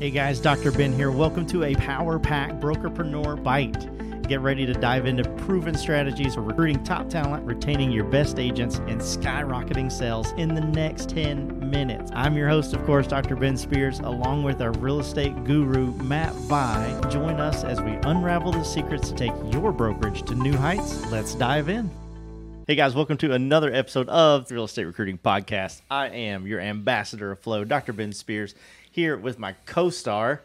Hey guys, Dr. Ben here. Welcome to a Power Pack Brokerpreneur Byte. Get ready to dive into proven strategies for recruiting top talent, retaining your best agents, and skyrocketing sales in the next 10 minutes. I'm your host, of course, Dr. Ben Spears, along with our real estate guru, Matt Vi. Join us as we unravel the secrets to take your brokerage to new heights. Let's dive in. Hey guys, welcome to another episode of the Real Estate Recruiting Podcast. I am your ambassador of flow, Dr. Ben Spears, here with my co star,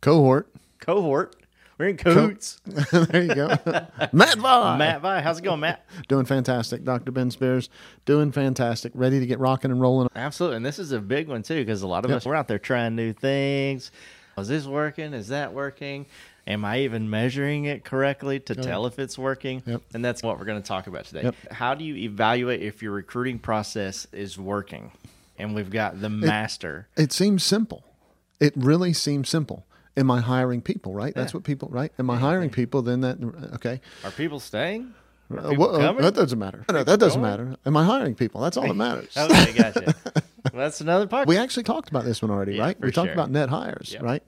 cohort. cohort. We're in cahoots. there you go. Matt Vaughn. Matt Vi, how's it going, Matt? Doing fantastic. Dr. Ben Spears doing fantastic. Ready to get rocking and rolling. Absolutely. And this is a big one, too, because a lot of Yep. us, we're out there trying new things. Is this working? Is that working? Am I even measuring it correctly to oh, tell if it's working? Yep. And that's what we're going to talk about today. Yep. How do you evaluate if your recruiting process is working? And we've got the master. It seems simple. It really seems simple. Am I hiring people, right? That's what people, right? Am I hiring people? Then that, okay. Are people staying? Are Uh, people well, uh, coming? that doesn't matter. No, that doesn't going? matter. Am I hiring people? That's all that matters. Okay, gotcha. well, that's another part. We actually talked about this one already, Yeah, right? We talked sure. about net hires, Yep. right?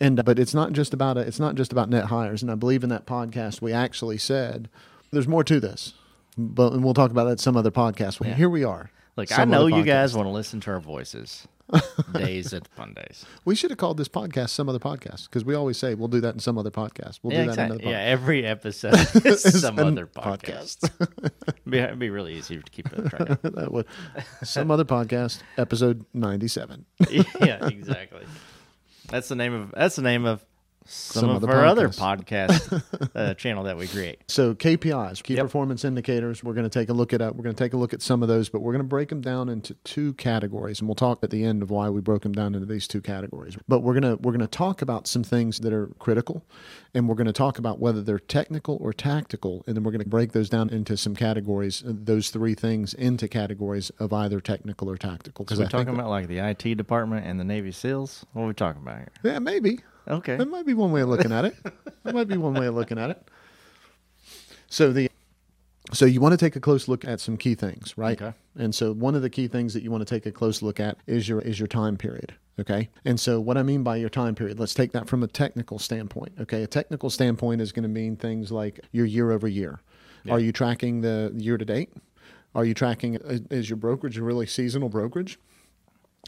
And uh, but it's not just about a, it's not just about net hires. And I believe in that podcast we actually said there's more to this, but and we'll talk about that some other podcast. Well, Here we are. Look, I know you guys want to listen to our voices days at the fun days. We should have called this podcast some other podcast because we always say we'll do that in some other podcast. We'll Yeah, do that in exactly. another Yeah, every episode is some other podcast. it'd, be, it'd be really easy to keep it track of. that would some other podcast episode 97 yeah, exactly. That's the name of that's the name of some, Some of other our other podcast uh, channel that we create. so kpis key Yep. performance indicators we're going to take a look at uh, we're going to take a look at some of those but we're going to break them down into two categories and we'll talk at the end of why we broke them down into these two categories but we're going to we're going to talk about some things that are critical and we're going to talk about whether they're technical or tactical and then we're going to break those down into some categories uh, those three things into categories of either technical or tactical because We're talking about like the IT department and the Navy SEAls. What are we talking about here? yeah maybe Okay. That might be one way of looking at it. that might be one way of looking at it. So the so you want to take a close look at some key things, right? Okay. And so one of the key things that you want to take a close look at is your is your time period. Okay. And so what I mean by your time period, let's take that from a technical standpoint. Okay. A technical standpoint is going to mean things like your year over year. Are you tracking the year to date? Are you tracking uh, is your brokerage a really seasonal brokerage?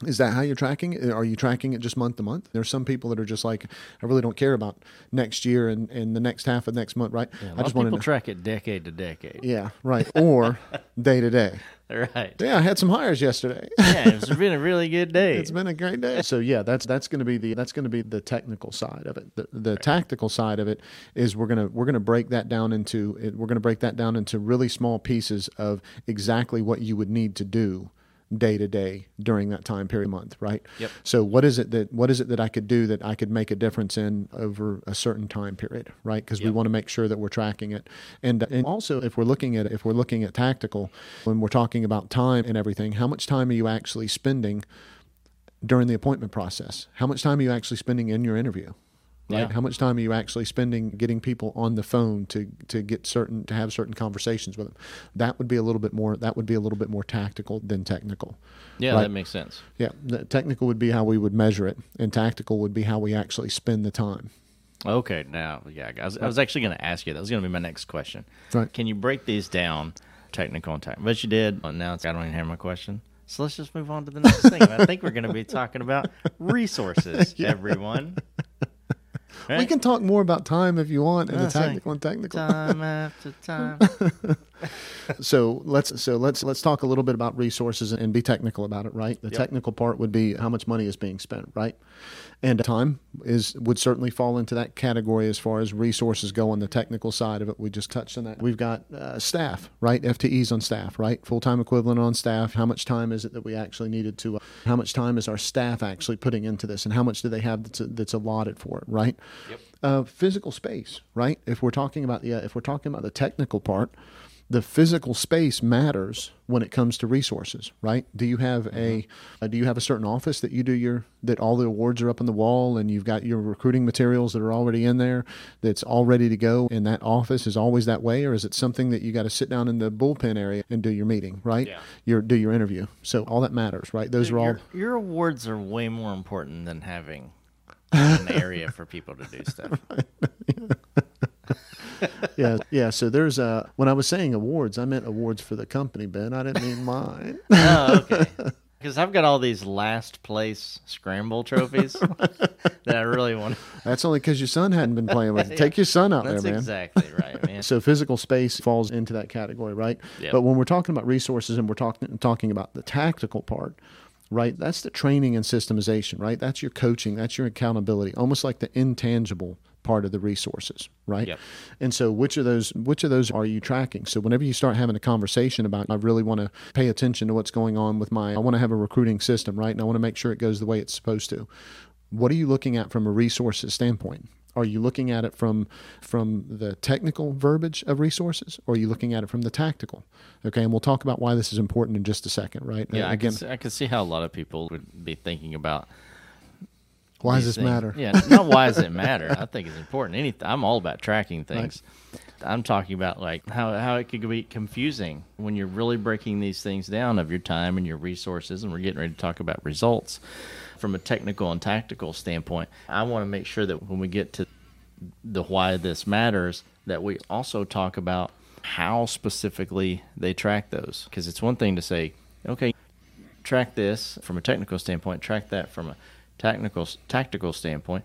Is that how you're tracking it? Are you tracking it just month to month? There's some people that are just like, I really don't care about next year and, and the next half of next month, right? Lot I just want to. track it decade to decade. yeah, right. Or day to day. Right. Yeah, I had some hires yesterday. Yeah, it's been a really good day. It's been a great day. So yeah, that's that's going to be the that's going to be the technical side of it. The, the tactical side of it is we're gonna we're gonna break that down into we're gonna break that down into really small pieces of exactly what you would need to do day to day during that time period month right Yep. so what is it that what is it that i could do that i could make a difference in over a certain time period right because we want to make sure that we're tracking it and and also if we're looking at if we're looking at tactical when we're talking about time and everything how much time are you actually spending during the appointment process? How much time are you actually spending in your interview? Right? Yeah. How much time are you actually spending getting people on the phone to to get certain to have certain conversations with them? That would be a little bit more that would be a little bit more tactical than technical. yeah, right. that makes sense. Yeah, the technical would be how we would measure it, and tactical would be how we actually spend the time. Okay, now, yeah, I was, I was actually going to ask you. That was going to be my next question. Right. Can you break these down, technical and tactical? But you did. Well, now it's, I don't even have my question. So let's just move on to the next thing. I think we're going to be talking about resources, everyone. We can talk more about time if you want, and the technical and technical. time after time. so let's so let's let's talk a little bit about resources and be technical about it right? The Yep. technical part would be how much money is being spent right? And time is would certainly fall into that category as far as resources go on the technical side of it. We just touched on that. We've got uh, staff right? Ftes on staff right? Full-time equivalent on staff. How much time is it that we actually needed to uh, how much time is our staff actually putting into this and how much do they have that's, that's allotted for it right Yep. uh, physical space, right? If we're talking about the uh, if we're talking about the technical part, the physical space matters when it comes to resources, right? Do you have a uh, do you have a certain office that you do your that all the awards are up on the wall and you've got your recruiting materials that are already in there that's all ready to go and that office is always that way or is it something that you got to sit down in the bullpen area and do your meeting, right? Yeah. Your do your interview. So all that matters, right? Those are all your, your awards are way more important than having an area for people to do stuff. yeah, yeah. So there's a when I was saying awards, I meant awards for the company, Ben. I didn't mean mine. Oh, okay. Because I've got all these last place scramble trophies that I really want. That's only because your son hadn't been playing with it. Take your son out That's there, man. exactly right, man. So physical space falls into that category, right? Yep. But when we're talking about resources and we're talking talking about the tactical part, right? That's the training and systemization, right? That's your coaching, that's your accountability, almost like the intangible part of the resources, right? Yep. And so which of those which of those are you tracking? So whenever you start having a conversation about I really want to pay attention to what's going on with my I want to have a recruiting system, right? And I want to make sure it goes the way it's supposed to. What are you looking at from a resources standpoint? Are you looking at it from from the technical verbiage of resources, or are you looking at it from the tactical? Okay, and we'll talk about why this is important in just a second, right? Yeah, Uh, I again, can, see, I can see how a lot of people would be thinking about why does this things. matter? Yeah, not why does it matter? I think it's important. Any, I'm all about tracking things. I'm talking about like how how it could be confusing when you're really breaking these things down of your time and your resources, and we're getting ready to talk about results from a technical and tactical standpoint. I want to make sure that when we get to the why this matters, that we also talk about how specifically they track those. Because it's one thing to say, okay, track this from a technical standpoint, track that from a technical tactical standpoint.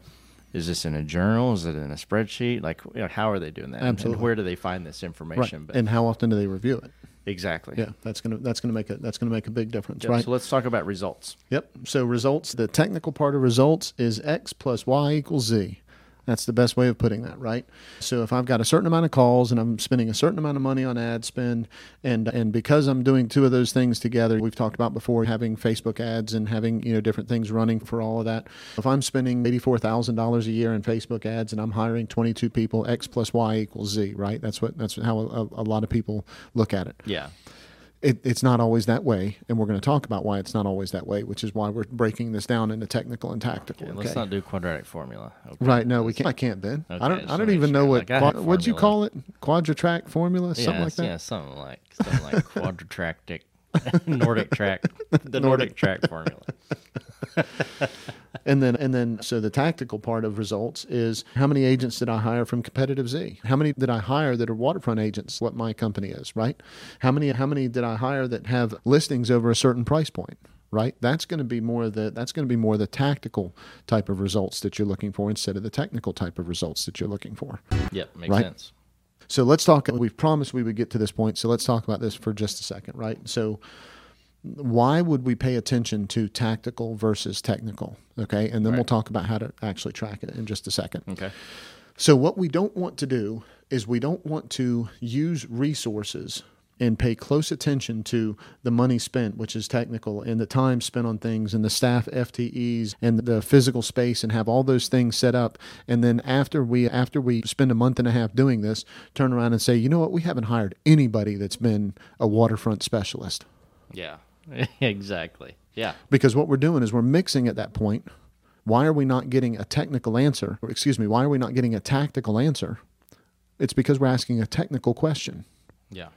Is this in a journal? Is it in a spreadsheet? Like, you know, how are they doing that? And- Absolutely. And where do they find this Right. information? But And how often do they review it? exactly. Yeah, that's gonna that's gonna make a that's gonna make a big difference, Yep, right? So let's talk about results. Yep. So results, the technical part of results is x plus y equals z. That's the best way of putting that, right? So if I've got a certain amount of calls and I'm spending a certain amount of money on ad spend, and and because I'm doing two of those things together, we've talked about before having Facebook ads and having you know different things running for all of that. If I'm spending eighty four thousand dollars a year in Facebook ads and I'm hiring twenty two people, x plus y equals z, right? That's what that's how a, a lot of people look at it Yeah. It, it's not always that way, and we're going to talk about why it's not always that way, which is why we're breaking this down into technical and tactical. Okay, Okay, Let's not do quadratic formula. Okay. right? No, we can't. I can't, Ben. Okay, I don't. I don't even know what. Like, I qua- have what'd you call it? Quadratrack formula, something yeah, like that. Yeah, something like something like quadratractic, NordicTrack, the NordicTrack formula. And then, and then, so the tactical part of results is how many agents did I hire from Competitive Z? How many did I hire that are waterfront agents? What my company is, right? How many? How many did I hire that have listings over a certain price point? Right. That's going to be more the that's going to be more the tactical type of results that you're looking for instead of the technical type of results that you're looking for. Yep, makes Right. sense. So let's talk. We've promised we would get to this point. So let's talk about this for just a second, right? So, why would we pay attention to tactical versus technical? Okay. And then we'll talk about how to actually track it in just a second. Okay. So, what we don't want to do is we don't want to use resources and pay close attention to the money spent, which is technical, and the time spent on things, and the staff FTEs, and the physical space, and have all those things set up. And then after we after we spend a month and a half doing this, turn around and say, you know what, we haven't hired anybody that's been a waterfront specialist. Yeah. exactly. Yeah. Because what we're doing is we're mixing at that point. Why are we not getting a technical answer? Or excuse me, why are we not getting a tactical answer? It's because we're asking a technical question. Yeah.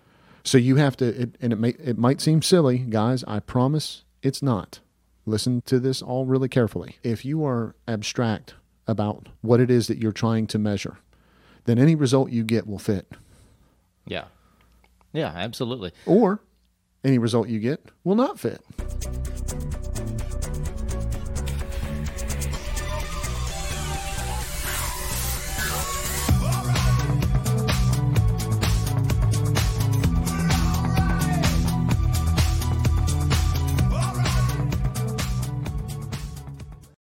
So you have to, it, and it may it might seem silly, guys. I promise it's not. Listen to this all really carefully. If you are abstract about what it is that you're trying to measure, then any result you get will fit, Yeah. Yeah, absolutely. or any result you get will not fit.